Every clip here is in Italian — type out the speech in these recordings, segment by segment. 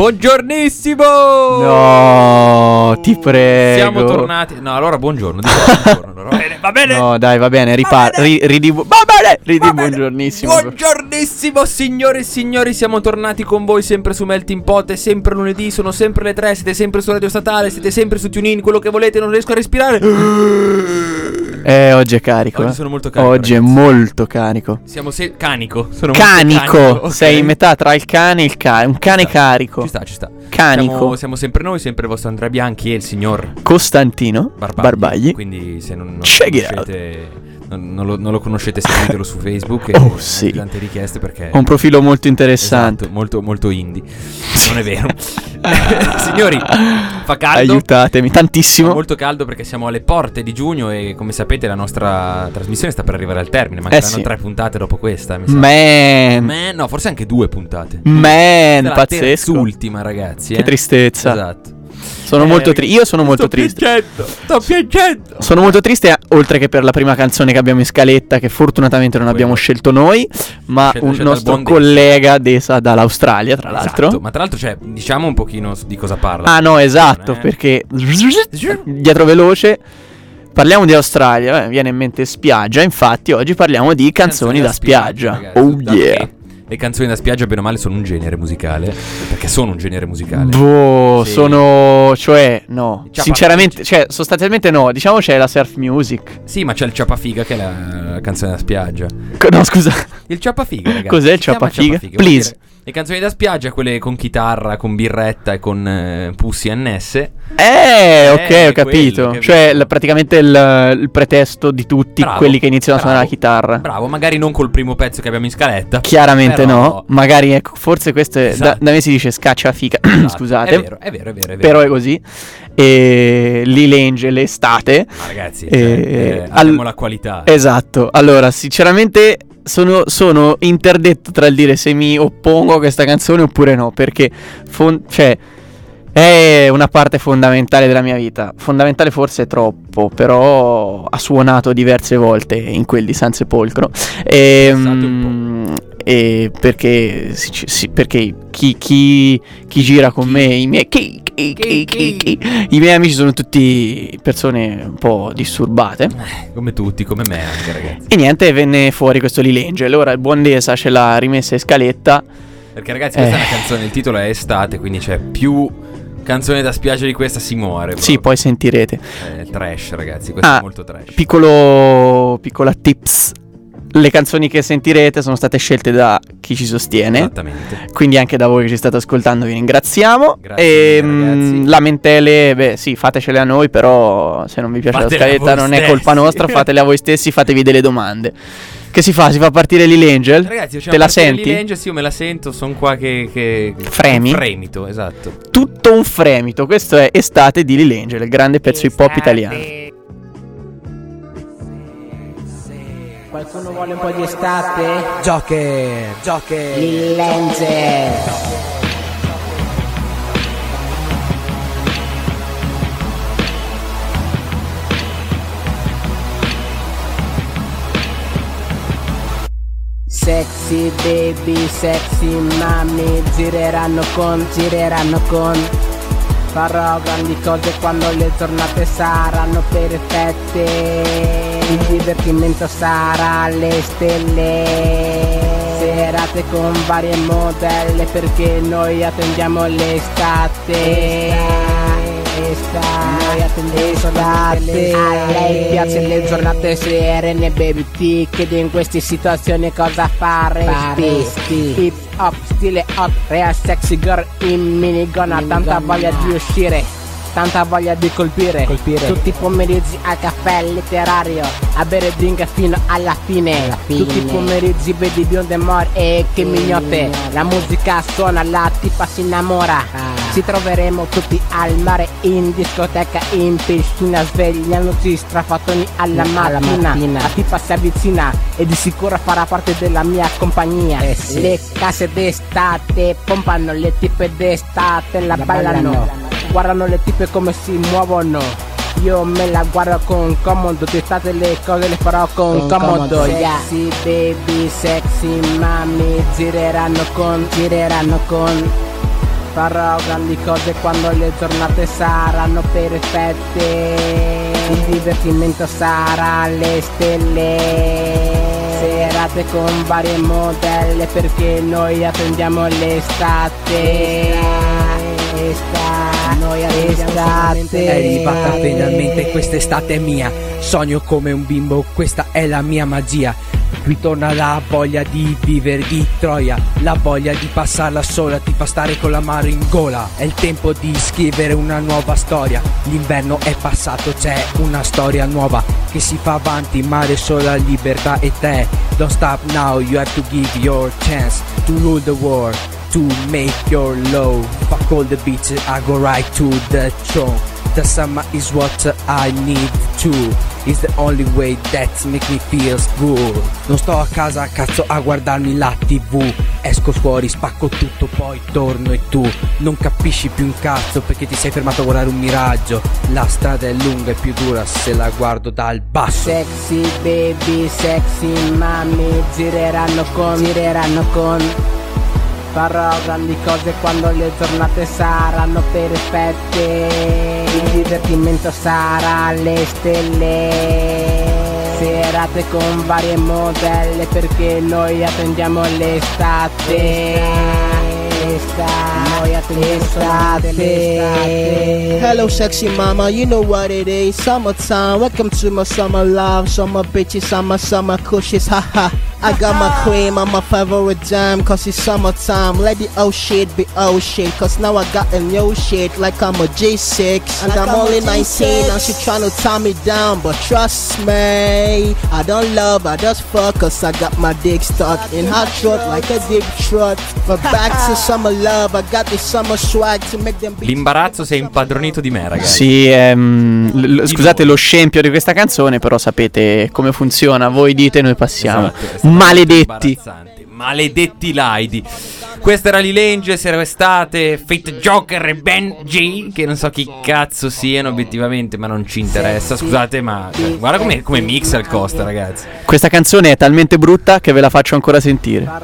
Buongiornissimo! No, ti prego. Siamo tornati. No, allora buongiorno. dico buongiorno. Va bene, va bene. No, dai, va bene, ripar- ri- ridi Va bene, ridi buongiornissimo. Buongiornissimo signore e signori, siamo tornati con voi sempre su Melting Pot, è sempre lunedì, sono sempre le tre, siete sempre su Radio Statale, siete sempre su TuneIn, quello che volete, non riesco a respirare. Eh, oggi è carico. Oggi eh. sono molto carico, Oggi è ragazzi. molto carico. Siamo se- canico, sono molto Canico, ok. sei in metà tra il cane e il cane. Un cane Ci carico. Ci sta, ci sta. Canico. Siamo, siamo sempre noi, sempre il vostro Andrea Bianchi e il signor Costantino Barbagli. Barbagli. Quindi se non, non Check it conoscete, non, non lo, non lo conoscete, seguitelo su Facebook Oh, sì. tante richieste perché Ho un profilo molto interessante. Esatto, molto, molto indie. Non è vero. Signori, fa caldo. Aiutatemi, Fa tantissimo. molto caldo perché siamo alle porte di giugno e come sapete la nostra trasmissione sta per arrivare al termine. Mancheranno Eh sì. tre puntate dopo questa. Mi sa. Man, Man, no, forse anche due puntate. man, Questa pazzesco. terzultima, ragazzi. Che eh. tristezza. Esatto. Sono Eh, molto triste. Io sono molto sto triste. Piangendo, sto piangendo. Sono molto triste, oltre che per la prima canzone che abbiamo in scaletta, che fortunatamente non abbiamo scelto noi, ma un nostro collega Desa dall'Australia, tra l'altro. Esatto, ma tra l'altro, cioè, diciamo un pochino di cosa parla. Ah no, esatto, Eh. perché dietro veloce parliamo di Australia, eh, viene in mente spiaggia, infatti oggi parliamo di canzoni, da spiaggia. ragazzi, oh yeah. che Le canzoni da spiaggia, bene o male, sono un genere musicale. Perché sono un genere musicale. Boh, Sì. sono, cioè, no, Ciapa- sinceramente, cioè, sostanzialmente no, diciamo c'è la surf music. Sì, ma c'è il ciapafiga che è la, la canzone da spiaggia. No, scusa. Il ciapafiga, ragazzi. Cos'è il ciapafiga? Please. Le canzoni da spiaggia, quelle con chitarra, con birretta e con eh, pussi annesse. Eh, ok, Eh, ho capito. quello, cioè, l- praticamente il, il pretesto di tutti Bravo, quelli che iniziano a suonare la bravo. chitarra. Bravo, magari non col primo pezzo che abbiamo in scaletta. Chiaramente Però- no. Magari, ecco, forse questo è. Da, Esatto. da me si dice scaccia fica. Esatto, Scusate. È vero, è vero, è vero. È vero. Però è così. E Lil Angel estate. Ma ragazzi, Eh, cioè, eh, al- la qualità. Esatto. Allora, sinceramente. Sono, sono interdetto tra il dire se mi oppongo a questa canzone oppure no. Perché, fon- cioè, è una parte fondamentale della mia vita. Fondamentale forse è troppo, però ha suonato diverse volte in quel di San Sepolcro. E, Pensate un e perché, sì, sì, perché chi, chi- chi gira con me, i miei, chi- i miei amici sono tutti persone un po' disturbate. Eh, Come tutti, come me anche, ragazzi. E niente, venne fuori questo Lil Angel. Ora il buon Desa ce l'ha rimessa in scaletta. Perché, ragazzi, questa è Eh. una canzone. Il titolo è Estate, quindi c'è più canzone da spiaggia di questa si muore. Sì, proprio. poi sentirete. È trash, ragazzi. Questo Ah, è molto trash. Piccolo, piccola tips. Le canzoni che sentirete sono state scelte da chi ci sostiene. Esattamente. Quindi anche da voi che ci state ascoltando vi ringraziamo. Grazie e mh, lamentele, beh sì, fatecele a noi, però se non vi piace Fatele la scaletta non è colpa stessi. nostra, fatele a voi stessi, fatevi delle domande. Che si fa? Si fa partire Lil Angel? Ragazzi, Te la senti? Lil Angel, sì, io me la sento. Sono qua che. che... Fremi? Fremito, esatto. Tutto un fremito. Questo è Estate di Lil Angel, il grande pezzo hip hop italiano. Qualcuno vuole un po' di estate? Joker, Joker. Lill'Angel. Sexy baby, sexy mami, gireranno con, gireranno con. Farò grandi cose quando le giornate saranno perfette. Il divertimento sarà alle stelle. Serate con varie modelle perché noi attendiamo l'estate. Estate, noi attendiamo l'estate. A lei piace le giornate serene, baby. Ti chiedi in queste situazioni cosa faresti. Hip hop, stile hot, real sexy girl in minigonna, tanta voglia di uscire. Tanta voglia di colpire, Colpire. Tutti i pomeriggi al caffè letterario A bere drink fino alla fine, Alla fine. Tutti i pomeriggi vedi bionde more e che mignotte La musica suona, la tipa si innamora Ah. Ci troveremo tutti al mare in discoteca, in piscina Svegliandoci strafattoni alla Alla mattina mattina. La tipa si avvicina e di sicuro farà parte della mia compagnia Eh sì. Le case d'estate pompano le tipe d'estate La, La ballano. ballano. Guardano le tipe come si muovono. Io me la guardo con comodo, d'estate le cose le farò con, Con comodo, comodo. yeah. Sexy baby, sexy mami, gireranno con, gireranno con. Farò grandi cose quando le giornate saranno perfette. Il divertimento sarà alle stelle. Serate con varie modelle perché noi attendiamo l'estate. Estate, noi attendiamo È arrivata finalmente quest'estate mia. Sogno come un bimbo, questa è la mia magia. Qui torna la voglia di vivere di Troia La voglia di passarla sola ti fa stare con la mano in gola. È il tempo di scrivere una nuova storia. L'inverno è passato, c'è una storia nuova Che si fa avanti, mare sola, libertà e te. Don't stop now, you have to give your chance To rule the world to make your low. Fuck all the bitches, I go right to the throne. The summer is what I need to. It's the only way that make me feel good. Non sto a casa cazzo a guardarmi la tv. Esco fuori, spacco tutto, poi torno e tu non capisci più un cazzo perché ti sei fermato a guardare un miraggio. La strada è lunga e più dura se la guardo dal basso. Sexy baby, sexy mami, gireranno con, gireranno con Farò grandi cose quando le giornate saranno perfette Il divertimento sarà alle stelle Serate con varie modelle perché noi attendiamo l'estate Estate, noi attendiamo l'estate Hello, sexy mama, you know what it is. Summertime, welcome to my summer love. Summer bitches, summer, summer cushions, haha. I got my cream on my favorite jam, cause it's summertime. Let the old shit be old shit, cause now I got a new shit like I'm a G6. And I'm only 19, and she tryna tie me down, but trust me, I don't love, I just fuck, cause I got my dick stuck in her throat like a dick truck. But back to summer love, I got this summer swag to make them be. L'imbarazzo si è impadronito di me, ragazzi. Sì, ehm, l- l- scusate lo scempio di questa canzone, però sapete come funziona. Voi dite, noi passiamo. Esatto, è stato Maledetti. Maledetti laidi. Questa era Lilange, era estate, Fate Joker e Ben G, che non so chi cazzo siano obiettivamente, ma non ci interessa. Scusate, ma cioè, guarda come, come mixa il Costa, ragazzi. Questa canzone è talmente brutta che ve la faccio ancora sentire.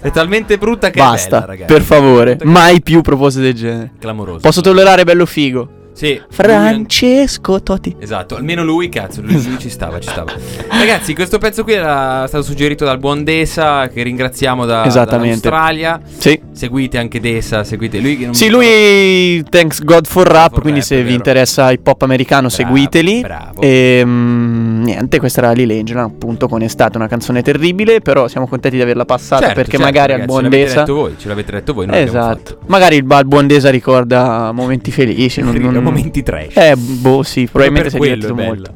È talmente brutta che è Basta, bella, ragazzi. per favore. Mai più proposte del genere. Clamoroso. Posso tollerare bello figo. Sì. Francesco Totti. Esatto, almeno lui, cazzo, lui, lui ci stava, ci stava. Ragazzi, questo pezzo qui era stato suggerito dal buon Desa, che ringraziamo da, dall'Australia. Sì. Seguite anche Desa, seguite lui che non Sì, lui thanks God for rap, For quindi rap, se vi vero. interessa hip hop americano Bravo, seguiteli. bravo. E mm, niente, questa era Lil Angela, appunto con Estate, una canzone terribile, però siamo contenti di averla passata Certo, perché certo, magari al ragazzi, buon ce l'avete Desa detto voi, ce l'avete detto voi, Esatto. Magari il, al buon Desa ricorda momenti felici, non, non- momenti trash. Eh, boh, sì, probabilmente si è divertito molto.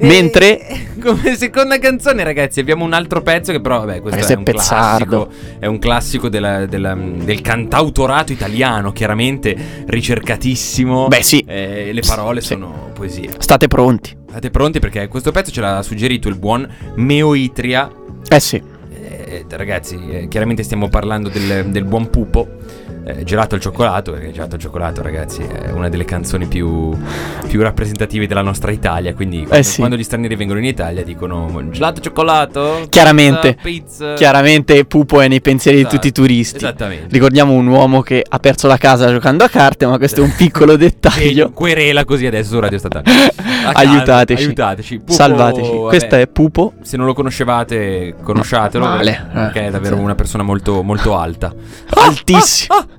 Mentre come seconda canzone, ragazzi, abbiamo un altro pezzo che però, vabbè, questo, è, è un pezzardo. classico. È un classico della- della- del cantautorato italiano, chiaramente ricercatissimo. Beh, sì. Eh, le parole Sì. sono poesia. state pronti. State pronti perché questo pezzo ce l'ha suggerito il buon Meoitria. Eh sì. Eh, ragazzi, eh, chiaramente stiamo parlando del, del buon pupo. Eh, gelato al cioccolato, perché Gelato al cioccolato, ragazzi, è una delle canzoni più, più rappresentative della nostra Italia. Quindi, quando, Eh sì. quando gli stranieri vengono in Italia, dicono gelato al cioccolato, Chiaramente. pizza, pizza. Chiaramente Pupo è nei pensieri Esatto, di tutti i turisti. Esattamente. Ricordiamo un uomo che ha perso la casa giocando a carte, ma questo è un piccolo dettaglio. querela così adesso su Radio Statale. Aiutateci. Aiutateci. Pupo, Salvateci. vabbè, Questo è Pupo. Se non lo conoscevate, conosciatelo. Male, Perché eh. è davvero una persona molto, molto alta.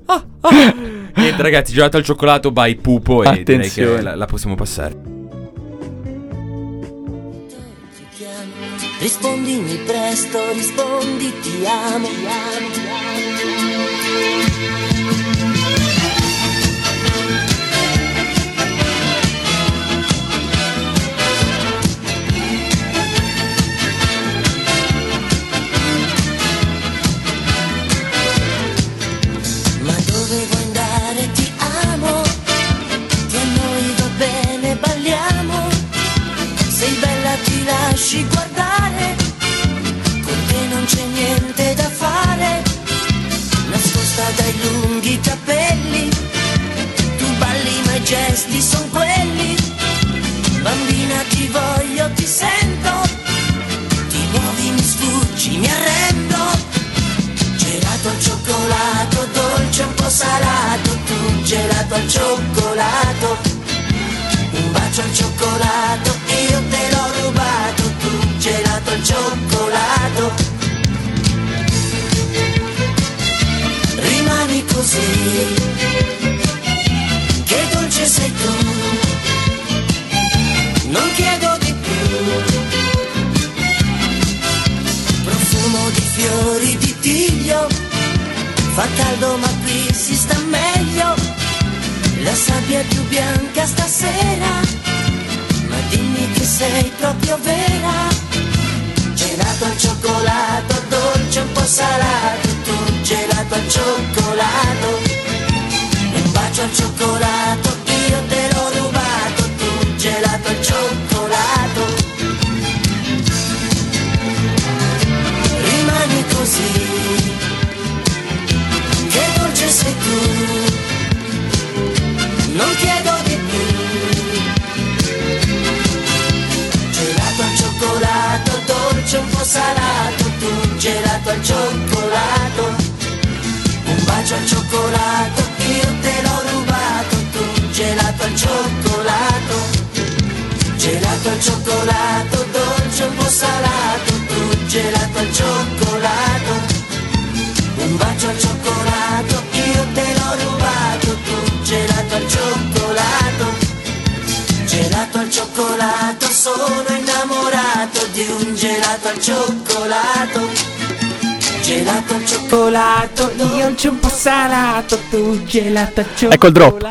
Altissimo. Niente, ragazzi, gelato al cioccolato by Pupo. E direi che Attenzione. la, la possiamo passare. Rispondimi presto, rispondi ti amo. Lasci guardare, con te non c'è niente da fare, nascosta dai lunghi capelli, tu balli ma i gesti son quelli, bambina ti voglio, ti sento, ti muovi, mi sfuggi, mi arrendo, gelato al cioccolato, dolce un po' salato, tu gelato al cioccolato. Un bacio al cioccolato, così, che dolce sei tu. Non chiedo di più. Profumo di fiori di tiglio, fa caldo ma qui si sta meglio. La sabbia più bianca stasera, ma dimmi che sei proprio vera. Gelato al cioccolato, dolce un po' salato, gelato al cioccolato. Un bacio al cioccolato, io te l'ho rubato, tu gelato al cioccolato. Rimani così, che dolce sei tu. Non chiedo di più. Gelato al cioccolato, dolce un po' salato, tu gelato al cioccolato. Bacio al cioccolato, io te l'ho rubato, tu gelato al cioccolato. Gelato al cioccolato, dolce un po' salato, tu gelato al cioccolato. Un bacio al cioccolato, io te l'ho rubato, tu gelato al cioccolato. Gelato al cioccolato, sono innamorato di un gelato al cioccolato. Gelato al cioccolato, io un po' salato, tu gelato al cioccolato. Ecco il drop.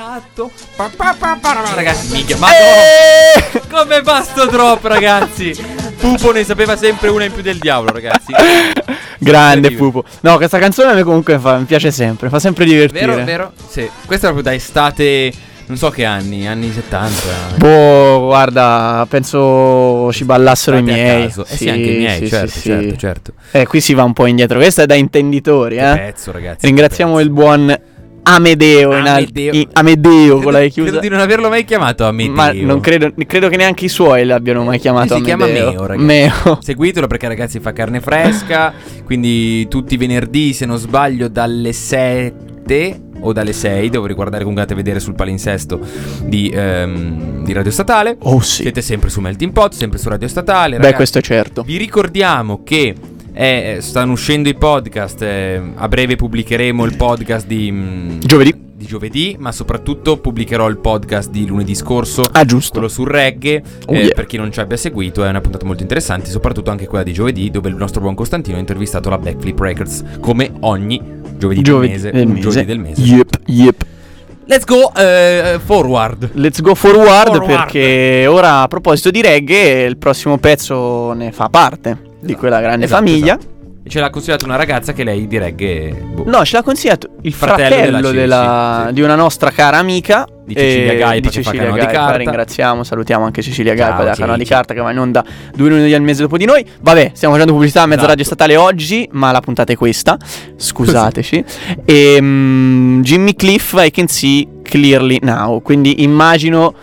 Pa, pa, pa, pa, Ragazzi, mica, ma Eh! no! Come basta drop, ragazzi? Pupo ne sapeva sempre una in più del diavolo, ragazzi. Grande. Pupo. No, questa canzone a me comunque fa- mi piace sempre, fa sempre divertire. Vero, vero? Sì. Questa è proprio da estate, non so che anni, anni 70. Boh, guarda, penso ci ballassero i Fate a miei. Eh sì, anche i miei, sì, certo, sì, certo, sì. certo. Eh, qui si va un po' indietro. Questa è da intenditori, eh. pezzo, ragazzi. Ringraziamo che il buon Amedeo, in al- Amedeo. i- Amedeo pezzo. con la Credo, chiusa. credo di non averlo mai chiamato Amedeo. Ma non credo, credo che neanche i suoi l'abbiano mai chiamato si chiama Amedeo. Meo, ragazzi. Meo. Seguitelo perché ragazzi fa carne fresca, quindi tutti i venerdì, se non sbaglio, dalle 7 o dalle 6, devo ricordare comunque andate a vedere sul palinsesto di, ehm, di Radio Statale. Oh sì. Siete sempre su Melting Pot, sempre su Radio Statale. Beh, ragazzi. questo è certo. Vi ricordiamo che eh, stanno uscendo i podcast. eh, a breve pubblicheremo il podcast di, mm, Giovedì. di giovedì, ma soprattutto pubblicherò il podcast di lunedì scorso. Ah, giusto. Quello sul reggae, Oh, eh, yeah. per chi non ci abbia seguito, è una puntata molto interessante, soprattutto anche quella di giovedì, dove il nostro buon Costantino ha intervistato la Backflip Records, come ogni giovedì, Giovedì del mese. del mese. giovedì del mese. Yep, yep. Let's go eh, forward. Let's go forward, Forward. perché ora a proposito di reggae, il prossimo pezzo ne fa parte di quella grande Esatto, famiglia. esatto. Ce l'ha consigliato una ragazza che lei di reggae. boh, No, ce l'ha consigliato il Fratello fratello, della della- sì. di una nostra cara amica. Di Cecilia Gaipa, di Cecilia Canale di Gaipa, Carta. Ringraziamo, salutiamo anche Cecilia Ciao, Gaipa della canale di carta che va in onda due lunedì al mese dopo di noi. Vabbè, stiamo facendo pubblicità a mezza Esatto. radio statale oggi, ma la puntata è questa. Scusateci. E mm, Jimmy Cliff, I can see clearly now. Quindi immagino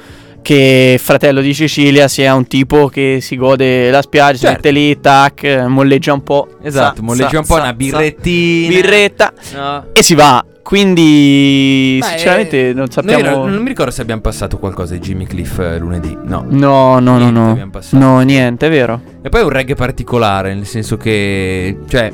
che fratello di Cecilia sia un tipo che si gode la spiaggia, si Certo. mette lì, tac, molleggia un po'. Esatto, sa- molleggia sa- un po' sa- una birrettina. birretta No. e si va. Quindi, Beh, sinceramente, non Noi sappiamo. non, non mi ricordo se abbiamo passato qualcosa di Jimmy Cliff eh, lunedì. No. No, no, no, Niente no. abbiamo passato. No, niente, è vero. E poi è un reggae particolare, nel senso che. Cioè,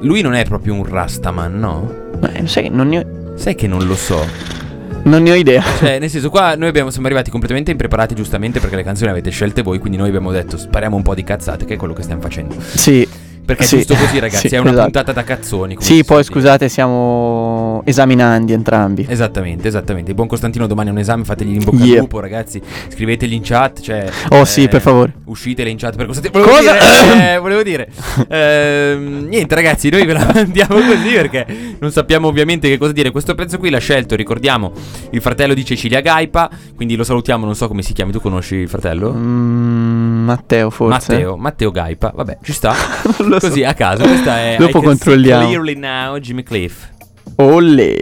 lui non è proprio un Rastaman, no? Eh, sai che non ne, ho, Sai che non lo so. Non ne ho idea. Cioè, nel senso, qua noi abbiamo, siamo arrivati completamente impreparati, giustamente perché le canzoni le avete scelte voi. Quindi noi abbiamo detto spariamo un po' di cazzate, che è quello che stiamo facendo. Sì. Perché Sì, è giusto così, ragazzi. sì, è una esatto. puntata da cazzoni. Sì, poi scusate, siamo esaminandi entrambi. Esattamente, esattamente. Il buon Costantino domani ha un esame, fategli in bocca Yeah. al lupo, ragazzi. Scrivetegli in chat, cioè Oh, sì, per favore. Uscitele in chat per Costantino. Volevo Cosa? dire, eh, volevo dire. Ehm, niente, ragazzi, noi ve la mandiamo così perché non sappiamo ovviamente che cosa dire. Questo pezzo qui l'ha scelto, ricordiamo, il fratello di Cecilia Gaipa, quindi lo salutiamo, non so come si chiami, tu conosci il fratello? Mm, Matteo forse. Matteo, Matteo Gaipa, vabbè, ci sta. Non lo so. Così a caso, questa è Dopo controlliamo. Clearly Now, Jimmy Cliff. Olle.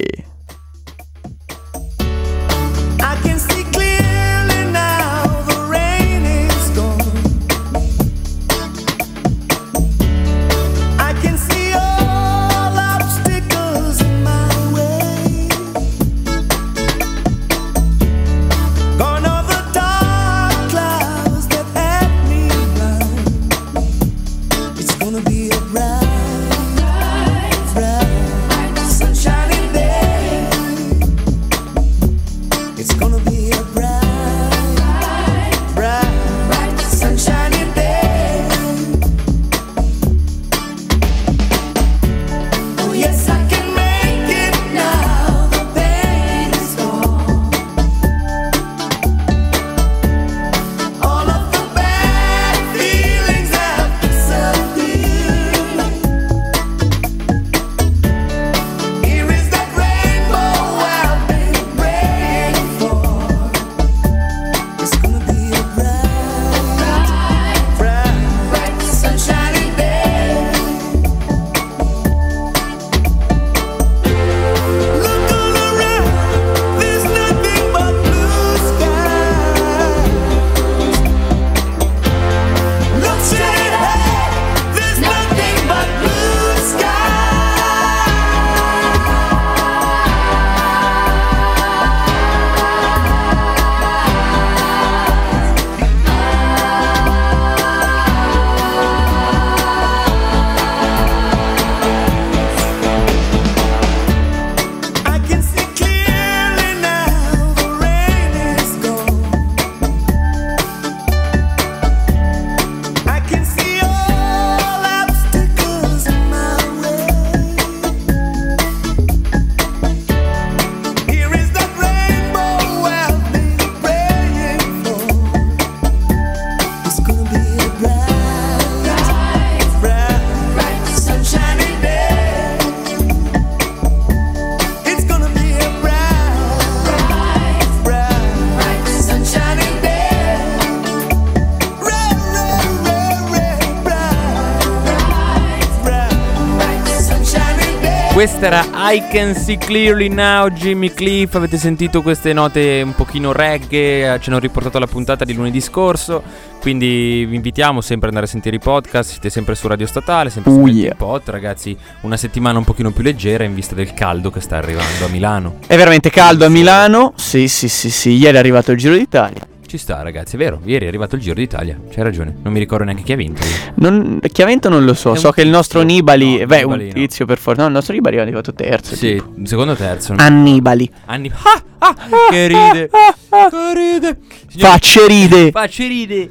Questa era I Can See Clearly Now, Jimmy Cliff. Avete sentito queste note un pochino reggae? eh, Ci hanno riportato la puntata di lunedì scorso. Quindi vi invitiamo sempre ad andare a sentire i podcast. Siete sempre su Radio Statale, sempre su Oh, Melting yeah. Pot, ragazzi. Una settimana un pochino più leggera in vista del caldo che sta arrivando a Milano. È veramente caldo a Milano. Sì, sì, sì, sì. Ieri è arrivato il Giro d'Italia. Ci sta, ragazzi, è vero. Ieri è arrivato il Giro d'Italia. C'hai ragione. Non mi ricordo neanche chi ha vinto. Non, chi ha vinto non lo so. È un So che il nostro. Nibali. No, beh, Nibali un no. tizio per forza. No, il nostro Nibali è arrivato terzo. Sì, tipo. secondo terzo. Annibali. Anni. Ah, ah, che ride. Che ride. Signori- Facce ride. Facce ride.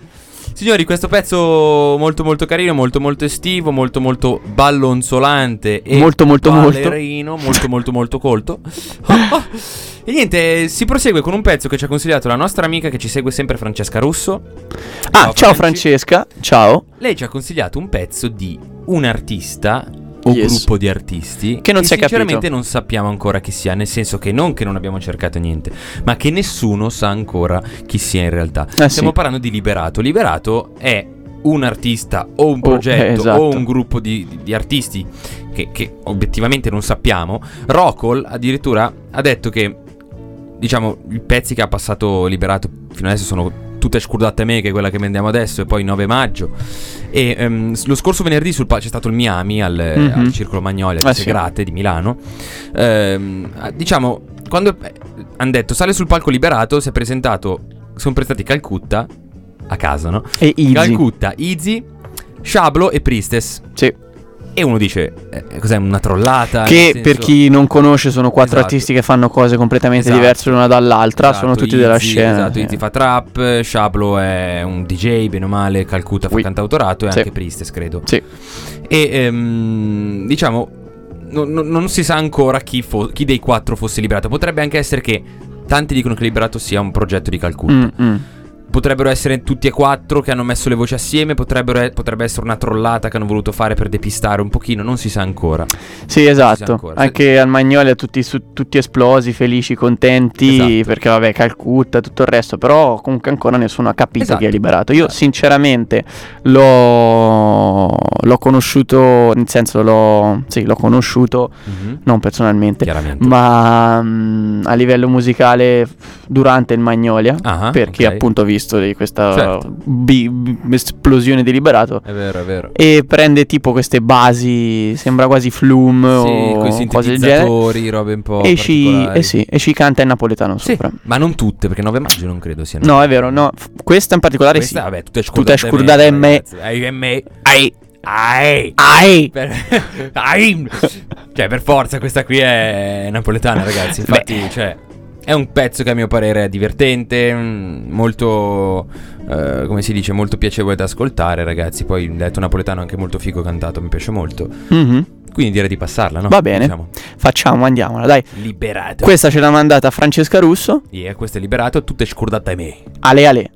Signori, questo pezzo molto molto carino, molto molto estivo, molto molto ballonzolante e Molto, molto, molto. ballerino, molto molto molto colto. Ah, ah. E niente, si prosegue con un pezzo che ci ha consigliato la nostra amica che ci segue sempre Francesca Russo. Ah, ciao Franci. Francesca. Ciao. Lei ci ha consigliato un pezzo di un artista o Yes. gruppo di artisti Che non si è sinceramente capito. non sappiamo ancora chi sia, nel senso che non che non abbiamo cercato niente, ma che nessuno sa ancora chi sia in realtà. Eh, Stiamo sì. parlando di Liberato. Liberato è un artista o un Oh, progetto eh, esatto. o un gruppo di, di- di artisti che, che obiettivamente non sappiamo. Rocol addirittura ha detto che diciamo i pezzi che ha passato Liberato fino adesso sono tutte scordate me che è quella che vendiamo adesso e poi 9 maggio e s- lo scorso venerdì sul pa- c'è stato il Miami al, Mhm. al Circolo Magnolia di Ah, sì. Segrate di Milano Ehm, ah, diciamo quando hanno detto sale sul palco Liberato si è presentato sono presentati Calcutta a casa no? E Easy. Calcutta, Easy, Shablo e Priestess Sì. E uno dice eh, cos'è una trollata Che senso- per chi non conosce sono quattro Esatto. artisti che fanno cose completamente Esatto. diverse l'una dall'altra, Esatto, sono tutti della Izzy, scena. Esatto. Izzy fa trap, Shablo è un DJ, bene o male, Calcutta fa Oui. cantautorato e Sì. anche Priestess, credo. Sì. E ehm, diciamo, non, non- si sa ancora chi, fo- chi dei quattro fosse liberato. Potrebbe anche essere che tanti dicono che liberato sia un progetto di Calcutta. Mm, mm. Potrebbero essere tutti e quattro che hanno messo le voci assieme. Potrebbero potrebbe essere una trollata che hanno voluto fare per depistare un pochino. Non si sa ancora. Sì, esatto. ancora. Anche al Magnolia tutti, su- tutti esplosi, felici, contenti, Esatto. perché vabbè, Calcutta, tutto il resto, però comunque ancora nessuno ha capito Esatto. chi è liberato. Io Esatto. sinceramente l'ho, l'ho conosciuto, nel senso l'ho, sì, l'ho conosciuto, Mhm. non personalmente, ma mm, a livello musicale durante il Magnolia, Ah, perché ok. appunto ho visto di questa Certo. bi- bi- esplosione di liberato. È vero, è vero. E prende tipo queste basi, sembra quasi flume Sì, o cose del genere. robe un po' E ci, eh sì, e ci canta in napoletano Sì, sopra. ma non tutte, perché 9 maggio non credo siano. No, è vero, no. Questa in particolare Questa, sì. vabbè, tutte Tutte scordate scordate in me. Ai, me. Ai, Ai. ai. Per... Ai. Cioè, per forza, questa qui è napoletana, ragazzi. Infatti, cioè, è un pezzo che a mio parere è divertente, mm, molto, eh, come si dice, molto piacevole da ascoltare, ragazzi. Poi il detto napoletano è anche molto figo cantato, mi piace molto. Mhm. Quindi direi di passarla, no? Va bene. Diciamo. Facciamo, andiamola, dai. Liberato. Questa ce l'ha mandata Francesca Russo. Yeah, questo è liberato, tutte scordate a me. Ale Ale.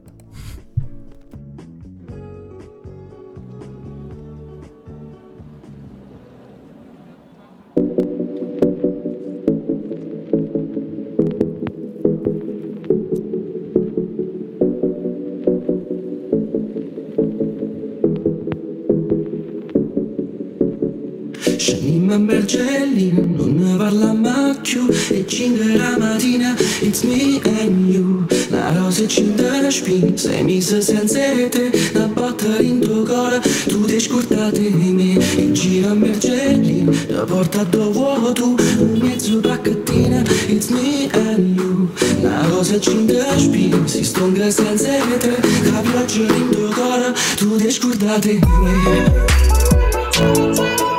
Scendiamo a Bergelli, non ne parliamo più E cinque la mattina, it's me and you. La rosa cinta spin, sei messa senza te Una botta in tuo cuore, tu ti scordate di me. E gira a Bergelli, la porta dove tu Un mezzo pacchettina, it's me and you. La rosa cinta spin, si stonga senza te La pioggia in tuo cuore, tu ti scordate di me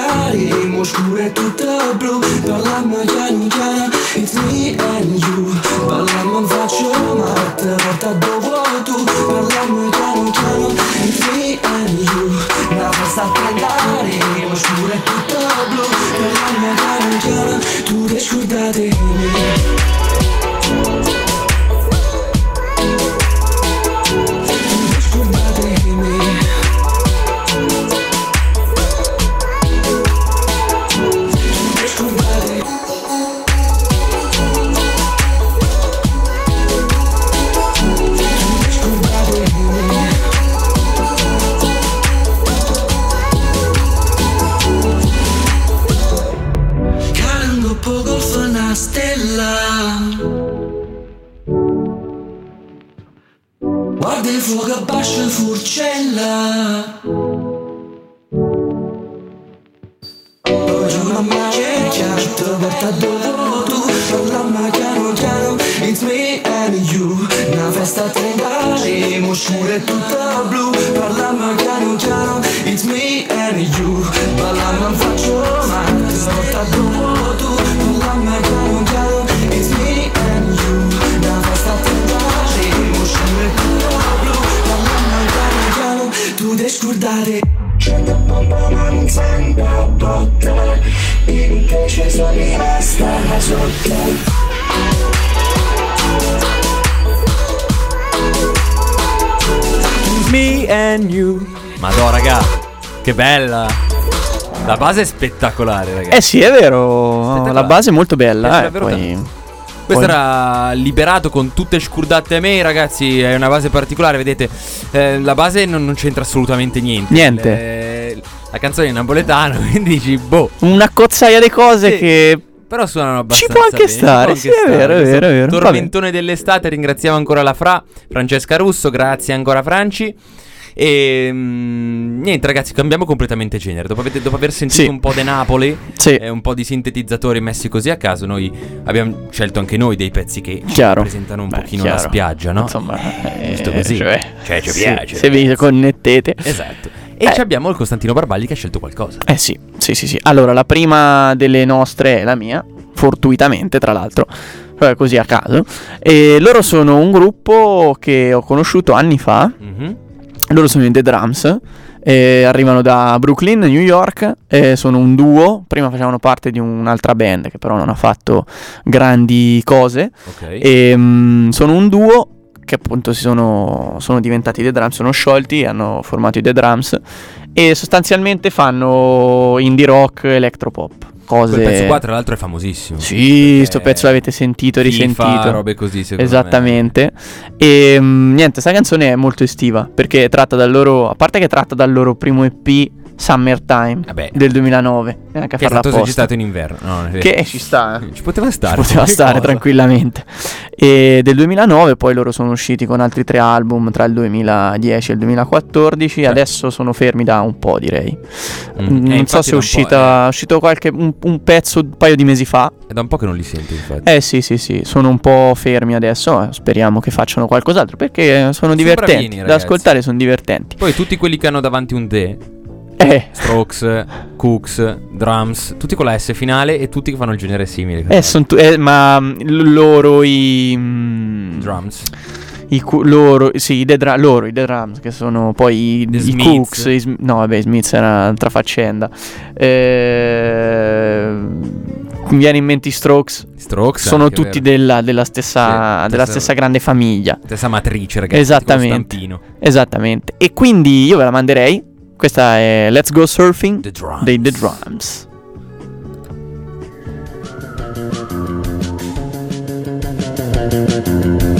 festa a 30 anni Moscura è tutta blu Parlammo piano piano It's me and you. Parlammo in faccia ma Ti porta dove tu Parlammo piano piano It's me and you. Una festa a 30 anni Moscura è tutta blu Parlammo piano piano Tu ti scordate di me base è spettacolare, ragazzi. Eh sì, è vero. La base è molto bella. Eh, poi... Questo poi- era liberato con tutte scurdate a me, ragazzi. È una base particolare, vedete. eh, la base non, non c'entra assolutamente niente. Niente. Le- la canzone è in napoletano, quindi dici, boh. Una cozzaia di cose Sì. che. Però suonano abbastanza può anche bene, ci stare, può sì, è vero, è vero, è vero. Tormentone dell'estate, ringraziamo ancora la Fra, Francesca Russo, grazie ancora Franci. E mm, niente ragazzi, cambiamo completamente genere. Dopo, avete- dopo aver sentito Sì. un po' De Napoli Sì. e un po' di sintetizzatori messi così a caso, noi abbiamo scelto anche noi dei pezzi che Chiaro. rappresentano un Beh, pochino chiaro. la spiaggia, no? Insomma, eh, Giusto così. Cioè, Cioè, ci piace, Se vi connettete. Esatto. E Eh. abbiamo il Costantino Barbagli che ha scelto qualcosa. Eh sì, sì, sì, sì. Allora, la prima delle nostre è la mia, fortuitamente, tra l'altro, eh, così a caso. E loro sono un gruppo che ho conosciuto anni fa. Mhm. Loro sono in The Drums. eh, arrivano da Brooklyn, New York. eh, sono un duo. Prima facevano parte di un'altra band che però non ha fatto grandi cose. Ok. E mm, sono un duo che appunto si sono, sono diventati The Drums, sono sciolti, hanno formato i The Drums e sostanzialmente fanno indie rock, electropop. Cose... Quel pezzo qua, tra l'altro, è famosissimo. Sì, Perché sto pezzo l'avete sentito, FIFA, risentito. robe così, Esattamente. E mm, niente, sta canzone è molto estiva perché tratta dal loro, a parte che tratta dal loro primo EP Summertime Vabbè. del 2009, neanche Che è stato registrato in inverno. No. Che eh, ci sta, eh. Ci poteva stare. Ci poteva stare cosa. tranquillamente. E del 2009 poi loro sono usciti con altri tre album tra il 2010 e il 2014. Adesso sono fermi da un po', direi. Mm. Mm, Eh, non so se è uscita, è uscito qualche un, un pezzo un paio di mesi fa. È da un po' che non li sento, infatti. Eh sì, sì, sì, sono un po' fermi adesso. eh, Speriamo che facciano qualcos'altro perché sono divertenti. bravini, da ascoltare sono divertenti. Poi tutti quelli che hanno davanti un D, Eh, Strokes, Cooks, Drums, tutti con la S finale e tutti che fanno il genere simile. eh, tu- eh, ma mm, l- loro i. mm, Drums. I cu- loro, sì, i Dra- loro, i The Drums, che sono poi i, i. Cooks. i Sm- no, vabbè, i Smiths era un'altra faccenda. Eh, mi viene in mente i Strokes. Strokes. sono tutti della, della stessa, Sì, della stessa- stessa grande famiglia. Stessa matrice, ragazzi. Esattamente. Esattamente. E quindi io ve la manderei. Questa è Let's Go Surfing The Drums. dei The Drums. Wake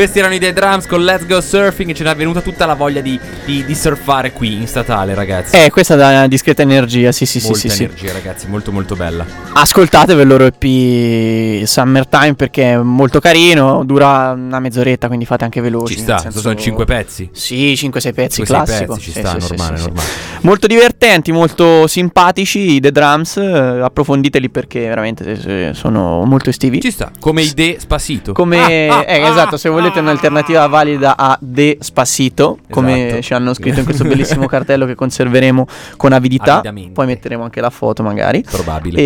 Questi erano i The Drums con Let's Go Surfing e ce n'è venuta tutta la voglia di, di- di surfare qui in statale, ragazzi. Eh, questa dà una discreta energia, sì, sì, sì, Molta sì, sì. energia, ragazzi, molto molto bella. Ascoltate il loro EP Summertime perché è molto carino, dura una mezz'oretta, quindi fate anche veloci. Ci sta, senso- sono 5 pezzi. Sì, 5-6 pezzi, 5-6 classico. pezzi, ci Sì, sta, sì, sì, normale, sì, sì. normale. Molto divertenti, molto simpatici i The Drums, eh, approfonditeli perché veramente eh, sono molto estivi. Ci sta, come idee Spasito. Come Ah, ah, eh, ah, esatto, se volete ah. un'alternativa valida a De Spacito, come Esatto. ci hanno scritto in questo bellissimo cartello che conserveremo con avidità, poi metteremo anche la foto magari. Probabile.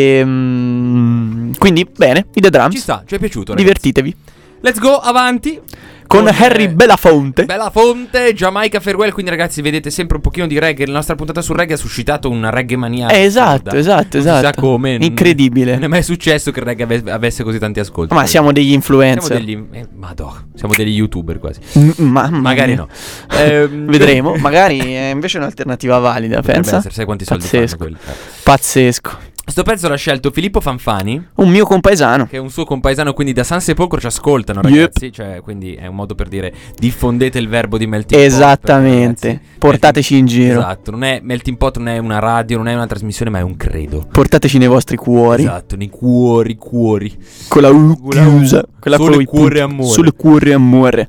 Ehm, quindi bene, i The Drums. Ci sta, ci è piaciuto, ragazzi. Divertitevi. Let's go avanti. Con Harry eh, Belafonte. Bella fonte, Jamaica Farewell. Quindi, ragazzi, vedete sempre un pochino di reggae. La nostra puntata sul reggae ha suscitato una reggae mania. Eh, esatto, esatto, Non esatto. come. Incredibile. Non è mai successo che il reggae ave- avesse così tanti ascolti. Ma siamo degli Siamo influencer. degli. Eh, madò, siamo degli youtuber quasi. Mamma Magari no. Ehm, Vedremo, magari è invece un'alternativa valida, Potrebbe pensa. essere, sai quanti soldi Pazzesco. fanno quelli. Eh. Pazzesco. Sto pezzo l'ha scelto Filippo Fanfani, Un mio compaesano. che è un suo compaesano, quindi da San Sepolcro ci ascoltano, Yep. ragazzi. Cioè, quindi è un modo per dire diffondete il verbo di Melting Pot. Esattamente. Portateci in giro. Esatto, non è Melting Pot, non è una radio, non è una trasmissione, ma è un credo. Portateci nei vostri cuori. Esatto, nei cuori, cuori. Con la U Con la chiusa. Con i cuore, punti. amore. Sole cuore amore.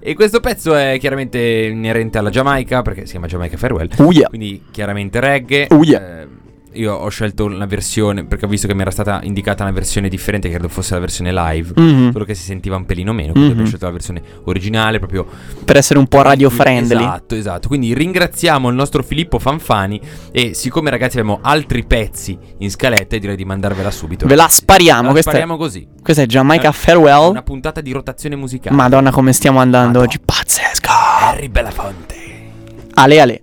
E questo pezzo è chiaramente inerente alla Giamaica, perché si chiama Jamaica Farewell. Yeah. Quindi chiaramente reggae. Yeah. Eh, io ho scelto la versione perché ho visto che mi era stata indicata una versione differente, che credo fosse la versione live, Mhm. solo che si sentiva un pelino meno. Quindi Mhm. ho scelto la versione originale proprio Per essere un po' radio friendly. Esatto, esatto. Quindi ringraziamo il nostro Filippo Fanfani. E siccome, ragazzi, abbiamo altri pezzi in scaletta, direi di mandarvela subito. Ve la spariamo, La questa è- spariamo così. Questa è Jamaica Eh, Farewell. Una puntata di rotazione musicale. Madonna, come stiamo andando Madonna. oggi. Pazzesco. Harry Belafonte. Ale, ale.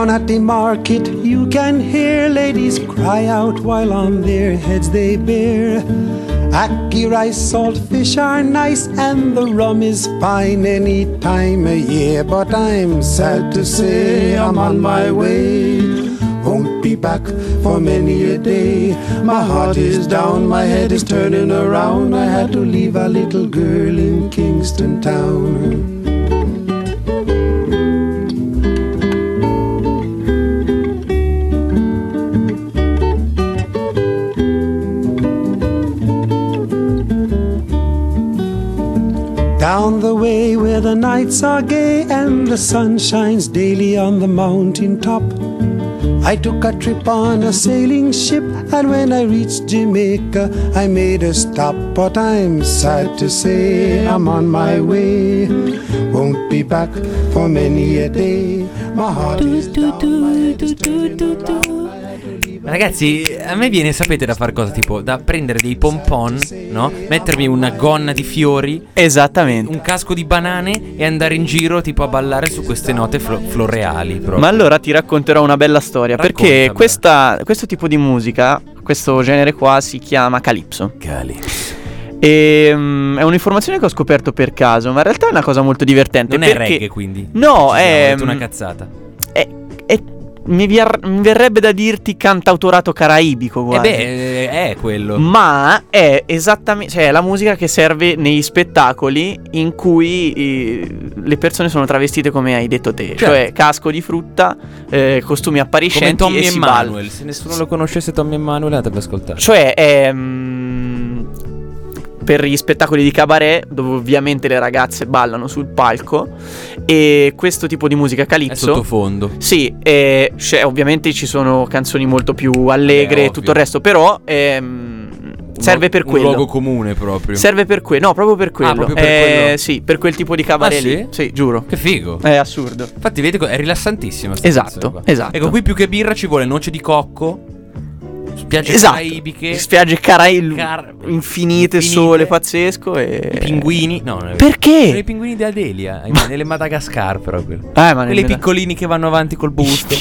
Down at the market, you can hear ladies cry out while on their heads they bear. Ackee rice, salt fish are nice, and the rum is fine any time of year. But I'm sad to say I'm on my way. Won't be back for many a day. My heart is down, my head is turning around. I had to leave a little girl in Kingston Town. Down the way where the nights are gay and the sun shines daily on the mountain top. I took a trip on a sailing ship, and when I reached Jamaica, I made a stop. But I'm sad to say I'm on my way. won't be back for many a day. My heart is down, Ma Ragazzi, a me viene, sapete, da fare cosa? Tipo, da prendere dei pompon, no? Mettermi una gonna di fiori, Esattamente. un casco di banane e andare in giro, tipo, a ballare su queste note flo- floreali. Proprio. Ma allora ti racconterò una bella storia. Perché Raccontamela. questa- questo tipo di musica, questo genere qua, si chiama Calypso. Calypso. E mm, è un'informazione che ho scoperto per caso, ma in realtà è una cosa molto divertente. Non è perché reggae, quindi. No, è- detto una cazzata. è- è- mi, vier- mi verrebbe da dirti cantautorato caraibico. E Quasi. beh, è, è quello. Ma è esattamente, cioè è la musica che serve nei spettacoli in cui eh, le persone sono travestite come hai detto te, Certo. cioè casco di frutta, eh, costumi Come appariscenti Tommy e. Manuel. Se nessuno lo conoscesse, Tommy e Manuel, andate ad ascoltare. Cioè è mm, per gli spettacoli di cabaret dove ovviamente le ragazze ballano sul palco e questo tipo di musica È calypso sottofondo. Sì, eh, cioè, ovviamente ci sono canzoni molto più allegre e tutto il resto, però ehm, serve per un quello. luogo comune proprio. Serve per quello, no, proprio per quello. Ah, proprio per Eh, quello. Sì, per quel tipo di cabaret Ah, sì? Sì, giuro. Che figo. È assurdo. Infatti, vedi, è rilassantissimo. Esatto, esatto. Ecco, qui più che birra ci vuole noce di cocco, spiagge Esatto. caraibiche, Spiagge caraibi car- infinite, infinite, sole pazzesco e i pinguini. No, non è. Perché? Sono i pinguini di Adelia, ai- nelle Madagascar proprio. Eh, ma Quelli nemmeno- piccolini che vanno avanti col busto.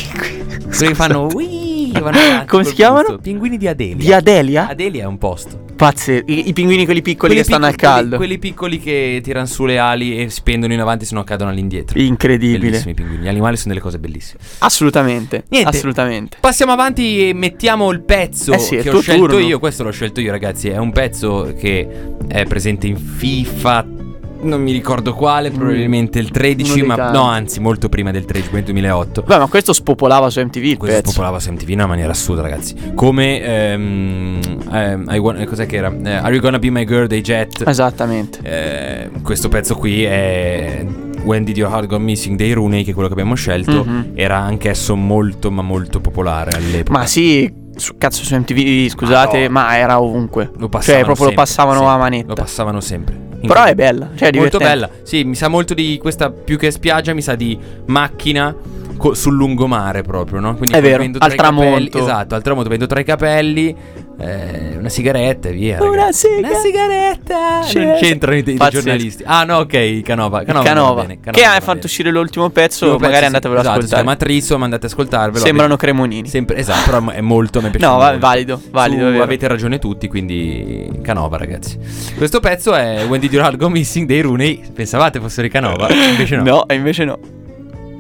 Quelli fanno "Wii", Come si chiamano? Pinguini di Adelia. Di Adelia? Adelia è un posto. Pazze, i, i pinguini quelli piccoli Quelli che stanno al caldo. Quelli, quelli piccoli che tirano su le ali e spendono in avanti se no cadono all'indietro. Incredibile. Bellissimi i pinguini. Gli animali sono delle cose bellissime. Assolutamente. Niente. Assolutamente. Passiamo avanti e mettiamo il pezzo Eh sì, che ho scelto turno. io. Questo l'ho scelto io, ragazzi. È un pezzo che è presente in FIFA. Non mi ricordo quale, probabilmente il 13, Uno dei ma tanti. no, anzi, molto prima del 13, quindi 2008. Beh, ma questo spopolava su MTV Questo pezzo. spopolava su MTV in una maniera assurda, ragazzi. Come ehm, ehm, want- cos'è che era? Eh, Are You Gonna Be My Girl dei Jet? Esattamente. Eh, questo pezzo qui è When Did Your Heart Go Missing dei Rooney, che è quello che abbiamo scelto. Mhm. Era anch'esso molto, ma molto popolare all'epoca. Ma sì, su, cazzo su MTV, scusate, Ma no. ma era ovunque. Lo cioè, proprio sempre, lo passavano sì, a manetta. Lo passavano sempre. Però è bella, cioè è Molto divertente. bella. Sì, mi sa molto di questa più che spiaggia, mi sa di macchina co- sul lungomare proprio, no? Quindi È vero, al i capelli- tramonto. esatto, al tramonto vendo tra i capelli eh, una sigaretta e via. Una ragazzi. siga- Una sigaretta. C'è- Non c'entrano i, i giornalisti. Ah, no, ok, Canova. Canova, Canova, va bene, Canova che ha fatto bene. uscire l'ultimo pezzo, pezzo, magari sì, andatevelo esatto, Si ascoltare. chiama Trisom, andate ad ascoltarvelo. Sembrano Avete- cremonini. Sempre, esatto, però è molto. Mi piace No, va- molto. valido, valido, Su- avete ragione tutti, quindi Canova, ragazzi. Questo pezzo è When Did Heart Go Missing dei Rooney. Pensavate fossero i Canova? Invece no. No, e invece no.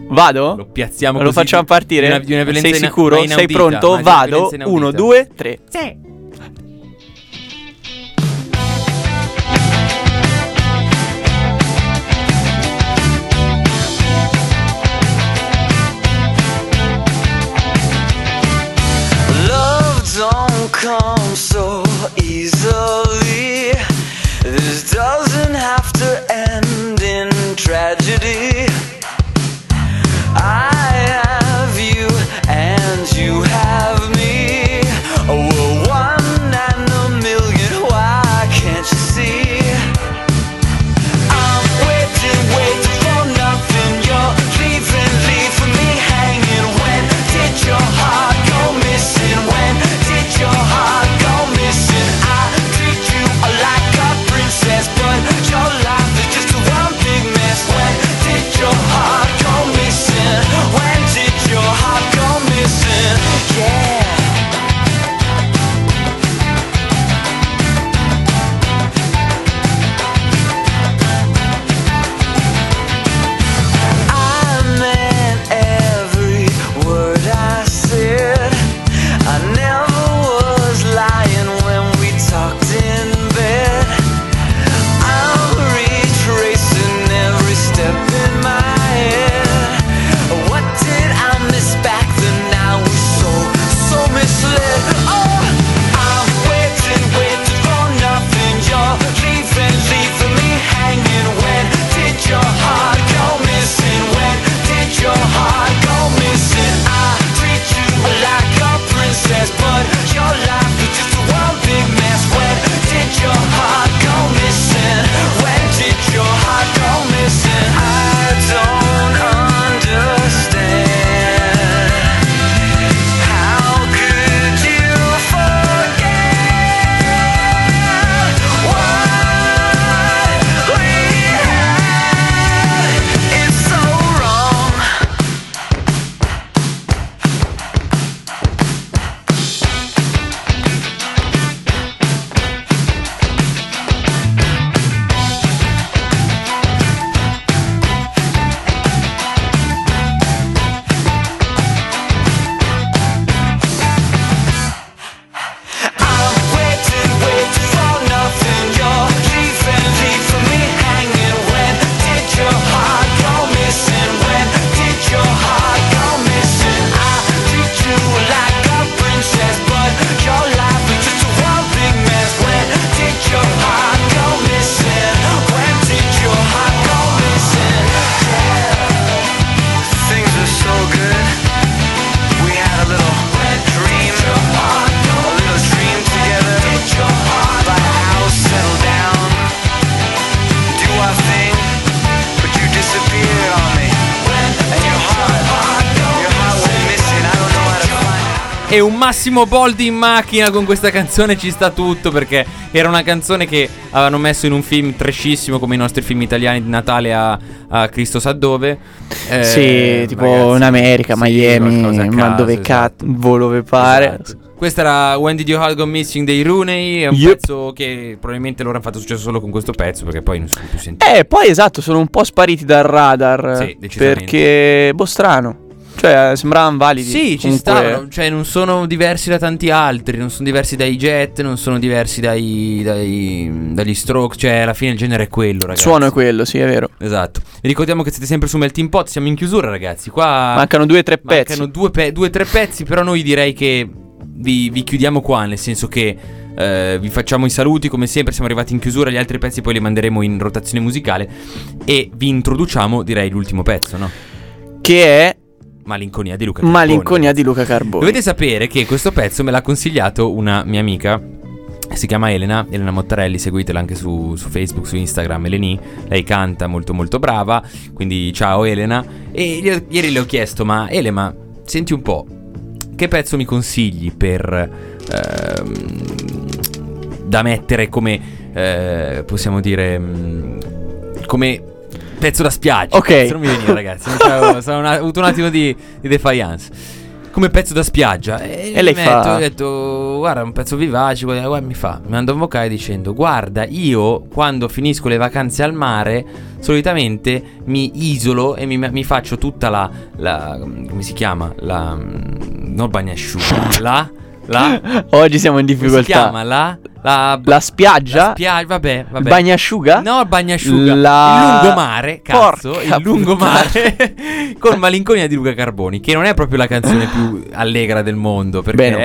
Vado? Lo piazziamo Lo così facciamo di- partire? di una- di una violenza Sei sicuro? ma Sei inaudita, pronto? Vado. violenza inaudita. 1, 2, 3. Sì. Come so easily. This doesn't have to end in tragedy. I have you and you have E un Massimo Boldi in macchina con questa canzone ci sta tutto perché era una canzone che avevano messo in un film trashissimo come i nostri film italiani di Natale a, a Cristo sa dove. Eh, sì, tipo ragazzi, in America, sì, Miami, a ma caso, dove esatto. cazzo, volo dove pare. Esatto. Questa era When Did You All Go Missing dei Rooney. È un Yep. pezzo che probabilmente loro hanno fatto successo solo con questo pezzo perché poi non si sono più sentiti. Eh, poi esatto, sono un po' spariti dal radar. Sì, decisamente. Perché, boh, strano. Cioè, sembravano validi. Sì, ci Comunque- stavano, cioè non sono diversi da tanti altri, non sono diversi dai Jet, non sono diversi dai, dai- dagli Stroke, cioè alla fine il genere è quello, Il ragazzi. suono è quello, sì, è vero. Esatto. Vi ricordiamo che siete sempre su Melting Pot, siamo in chiusura, ragazzi. Qua Mancano due o tre pezzi. mancano due, pe- due o tre pezzi, però noi direi che vi, vi chiudiamo qua, nel senso che eh, vi facciamo i saluti, come sempre siamo arrivati in chiusura, gli altri pezzi poi li manderemo in rotazione musicale e vi introduciamo, direi, l'ultimo pezzo, no? Che è Malinconia di Luca Carboni. Malinconia di Luca Carboni. Dovete sapere che questo pezzo me l'ha consigliato una mia amica. Si chiama Elena, Elena Mottarelli, seguitela anche su, su Facebook, su Instagram, Eleni. Lei canta molto molto brava, quindi ciao Elena. E ieri le ho chiesto, ma Ele, ma senti un po', che pezzo mi consigli per... ehm, da mettere come, eh, possiamo dire, mm, come pezzo da spiaggia. Ok. Cazzo, Non mi veniva ragazzi, ho avuto un attimo di, di defiance. Come pezzo da spiaggia. E, E lei mi fa- metto, Ho detto, guarda, un pezzo vivace. Guarda, guarda, mi fa, mi manda un vocale dicendo, guarda, io quando finisco le vacanze al mare, solitamente mi isolo e mi, mi faccio tutta la, la- come si chiama? La, non il bagnasciuga, la, la, Oggi siamo in come si difficoltà. chiama? La, la, La spiaggia? la spiaggia, vabbè, vabbè. Il bagnasciuga? No, il bagnasciuga. La- Il lungomare, cazzo. Porca il lungomare con Malinconia di Luca Carboni. Che non è proprio la canzone più allegra del mondo. Perché Beh, no.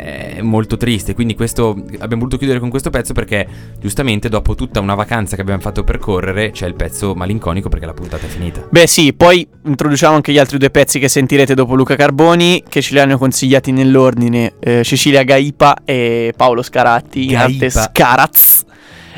È, molto triste. Quindi, questo abbiamo voluto chiudere con questo pezzo. Perché, giustamente, dopo tutta una vacanza che abbiamo fatto percorrere, c'è il pezzo malinconico. Perché la puntata è finita. Beh sì, poi introduciamo anche gli altri due pezzi che sentirete dopo Luca Carboni, che ce li hanno consigliati nell'ordine eh, Cecilia Gaipa e Paolo Scaratti, in arte Gaipa. Scaraz.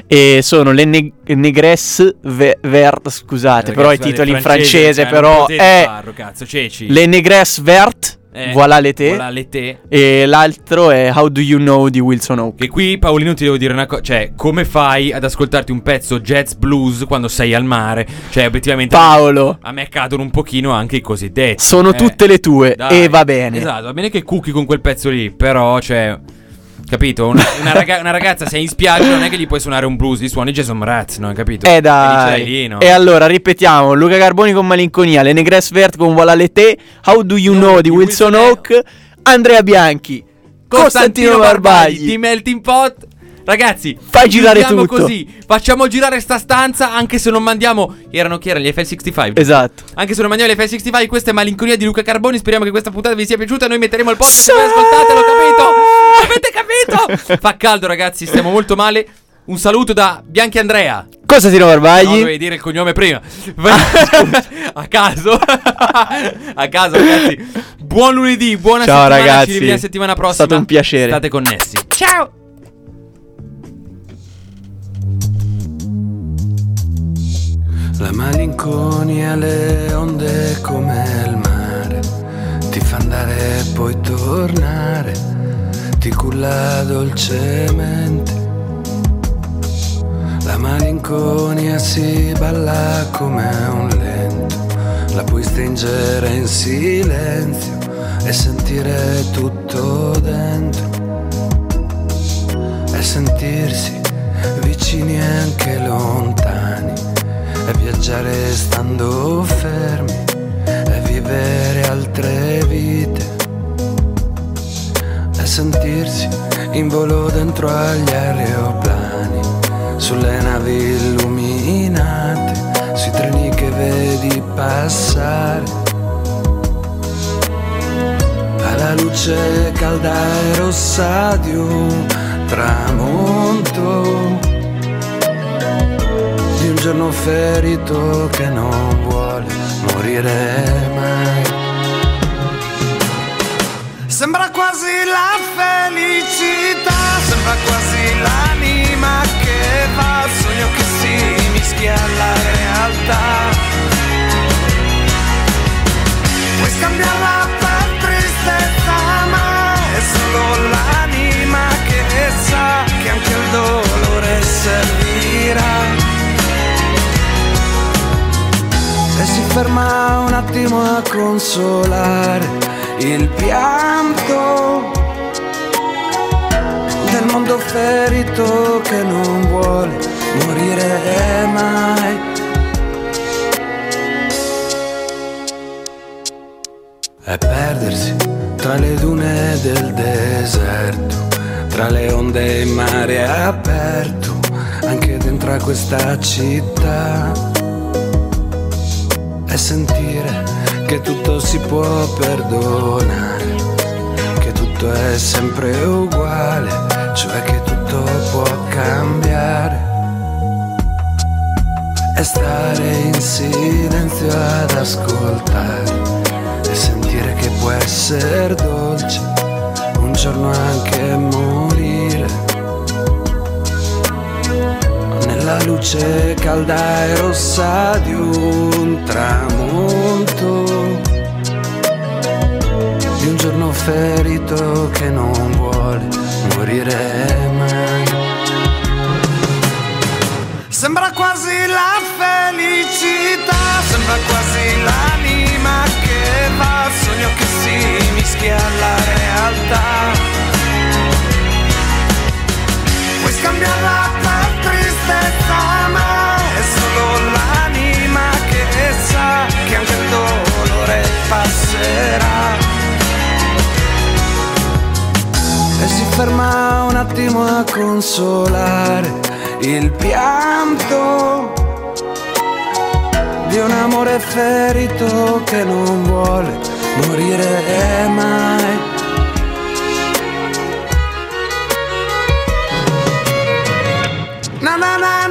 E sono le ne- Negres Ve- Vert, scusate, Eh, però i ragazzi, titoli in francese, francese, cioè, però è farlo, cazzo. Le Negres Vert, Eh, voilà l'été, Voilà l'été. e l'altro è How Do You Know di Wilson Oak. Che qui Paolino ti devo dire una cosa, cioè come fai ad ascoltarti un pezzo jazz blues quando sei al mare? Cioè obiettivamente Paolo, a me cadono un pochino anche i cosiddetti. sono eh. tutte le tue Dai, e va bene. Esatto, va bene che cucchi con quel pezzo lì, però cioè Capito? Una, una raga- una ragazza sei in spiaggia non è che gli puoi suonare un blues, gli suoni Jason Mraz, no? Hai capito? Eh E dai. dici, lì, no? E allora ripetiamo: Luca Carboni con Malinconia, Le Negres Vert con Voilà l'été, How Do You No, Know di Wilson Wilson Oak, Andrea Bianchi, Costantino Barbagli. di Melting Pot. Ragazzi, Fai girare tutto. così. Facciamo girare sta stanza anche se non mandiamo erano chi erano gli FL65. Esatto. Anche se non mandiamo gli FL65, questa è Malinconia di Luca Carboni. Speriamo che questa puntata vi sia piaciuta. Noi metteremo il podcast. Sì. Ascoltatelo, capito? Avete capito? Fa caldo, ragazzi. Stiamo molto male. Un saluto da Bianchi Andrea. Costantino No, Barbagli. dovevi dire il cognome prima. A caso. A caso, ragazzi. Buon lunedì, buona Ciao, settimana. ragazzi. Ci rivediamo settimana È prossima. stato un piacere. State connessi. Ciao. La malinconia, le onde come il mare, ti fa andare e poi tornare, ti culla dolcemente. La malinconia si balla come un lento, la puoi stringere in silenzio e sentire tutto dentro. E sentirsi vicini anche lontani e viaggiare stando fermi e vivere altre vite sentirsi in volo dentro agli aeroplani. Sulle navi illuminate sui treni che vedi passare. Alla luce calda e rossa di un tramonto. Di un giorno ferito che non vuole morire mai. la felicità sembra quasi l'anima che va, il sogno che si mischia alla realtà. Puoi scambiarla per tristezza, ma è solo l'anima che sa che anche il dolore servirà. E si ferma un attimo a consolare il pianto del mondo ferito che non vuole morire mai. È perdersi tra le dune del deserto, tra le onde in mare aperto, anche dentro a questa città. E sentire che tutto si può perdonare, che tutto è sempre uguale, cioè che tutto può cambiare. E stare in silenzio ad ascoltare e sentire che può essere dolce, un giorno anche morire. Nella luce calda e rossa di un tramonto, di un giorno ferito che non vuole morire mai. Sembra quasi la felicità, sembra quasi l'anima che va, sogno che si mischia alla realtà. Puoi scambiarla per tristezza, ma è solo l'anima che sa che anche il dolore passerà. E si ferma un attimo a consolare il pianto di un amore ferito che non vuole morire mai. Na na na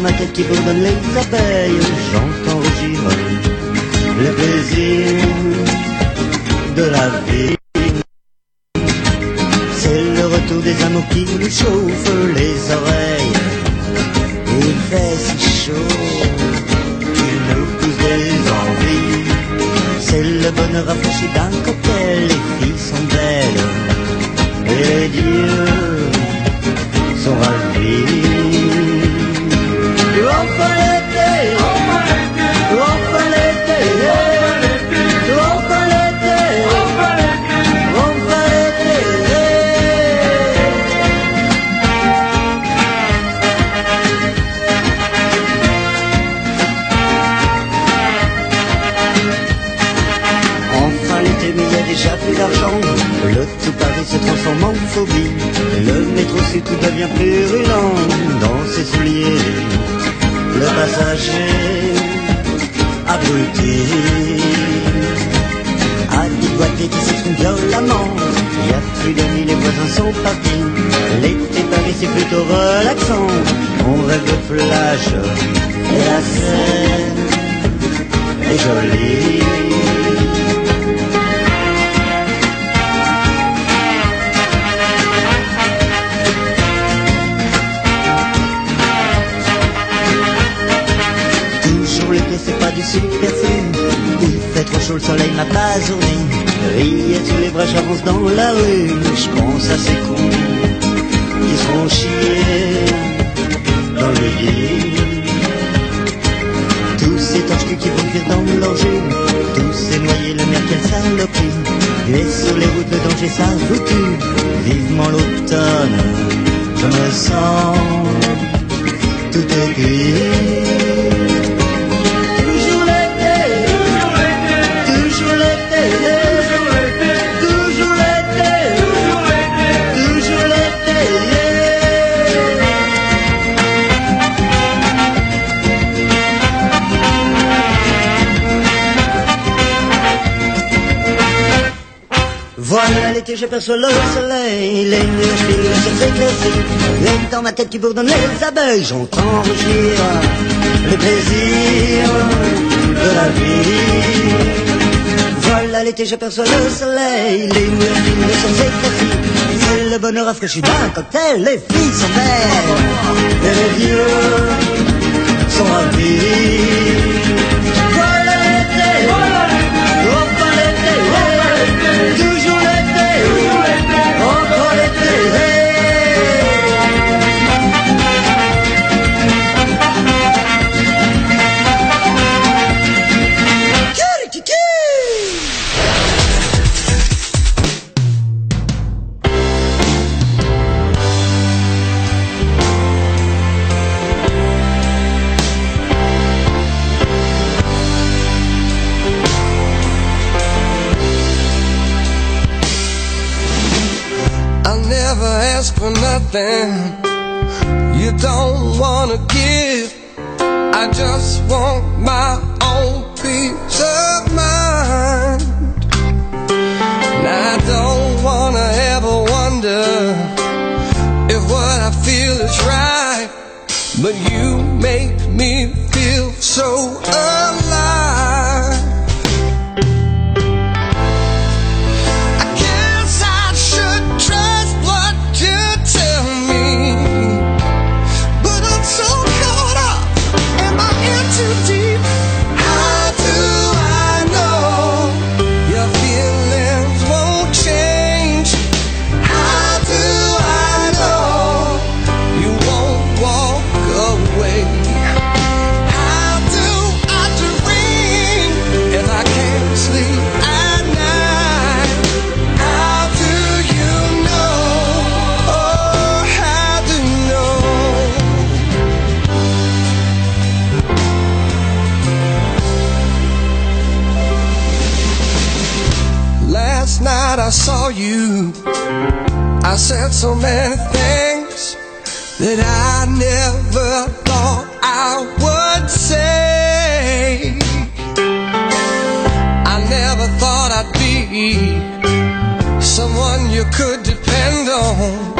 ma tête qui bourdonne les abeilles, j'entends rugir le plaisir de la vie. C'est le retour des amours qui nous chauffent les oreilles. Il fait si chaud qu'il nous pousse des envies. C'est le bonheur rafraîchi d'un cocktail. Les filles sont belles et les dieux sont ravis. Le tout Paris se transforme en phobie. Le métro c'est tout devient purulent dans ses souliers. Le passager abruti a déboîté qui s'exprime violemment. Il y a plus d'amis, les voisins sont partis. L'été Paris c'est plutôt relaxant. On rêve de flash et la scène est jolie. Du super Il fait au chaud le soleil m'a pas zourné Riez tous les bras j'avance dans la rue. Je pense à ces cons Qui seront chiés Dans le lit Tous ces torches qui vont cuire dans leur Tous ces noyés, le mer, quelle saloperie. Et sur les routes, le danger, ça vous tue. Vivement l'automne Je me sens tout gris Voilà l'été, j'aperçois le soleil, les nuages filent sur ses glacis, les dans ma tête qui bourdonne les abeilles, j'entends rugir le plaisir de la vie. Voilà l'été, j'aperçois le soleil, les nuages filent sur glacis, c'est le bonheur rafraîchi d'un cocktail, les filles sont belles, et les vieux sont ravis. For nothing you don't wanna give. I just want my own peace of mind. And I don't wanna ever wonder if what I feel is right. But you make me feel so alive. Said so many things that I never thought I would say. I never thought I'd be someone you could depend on.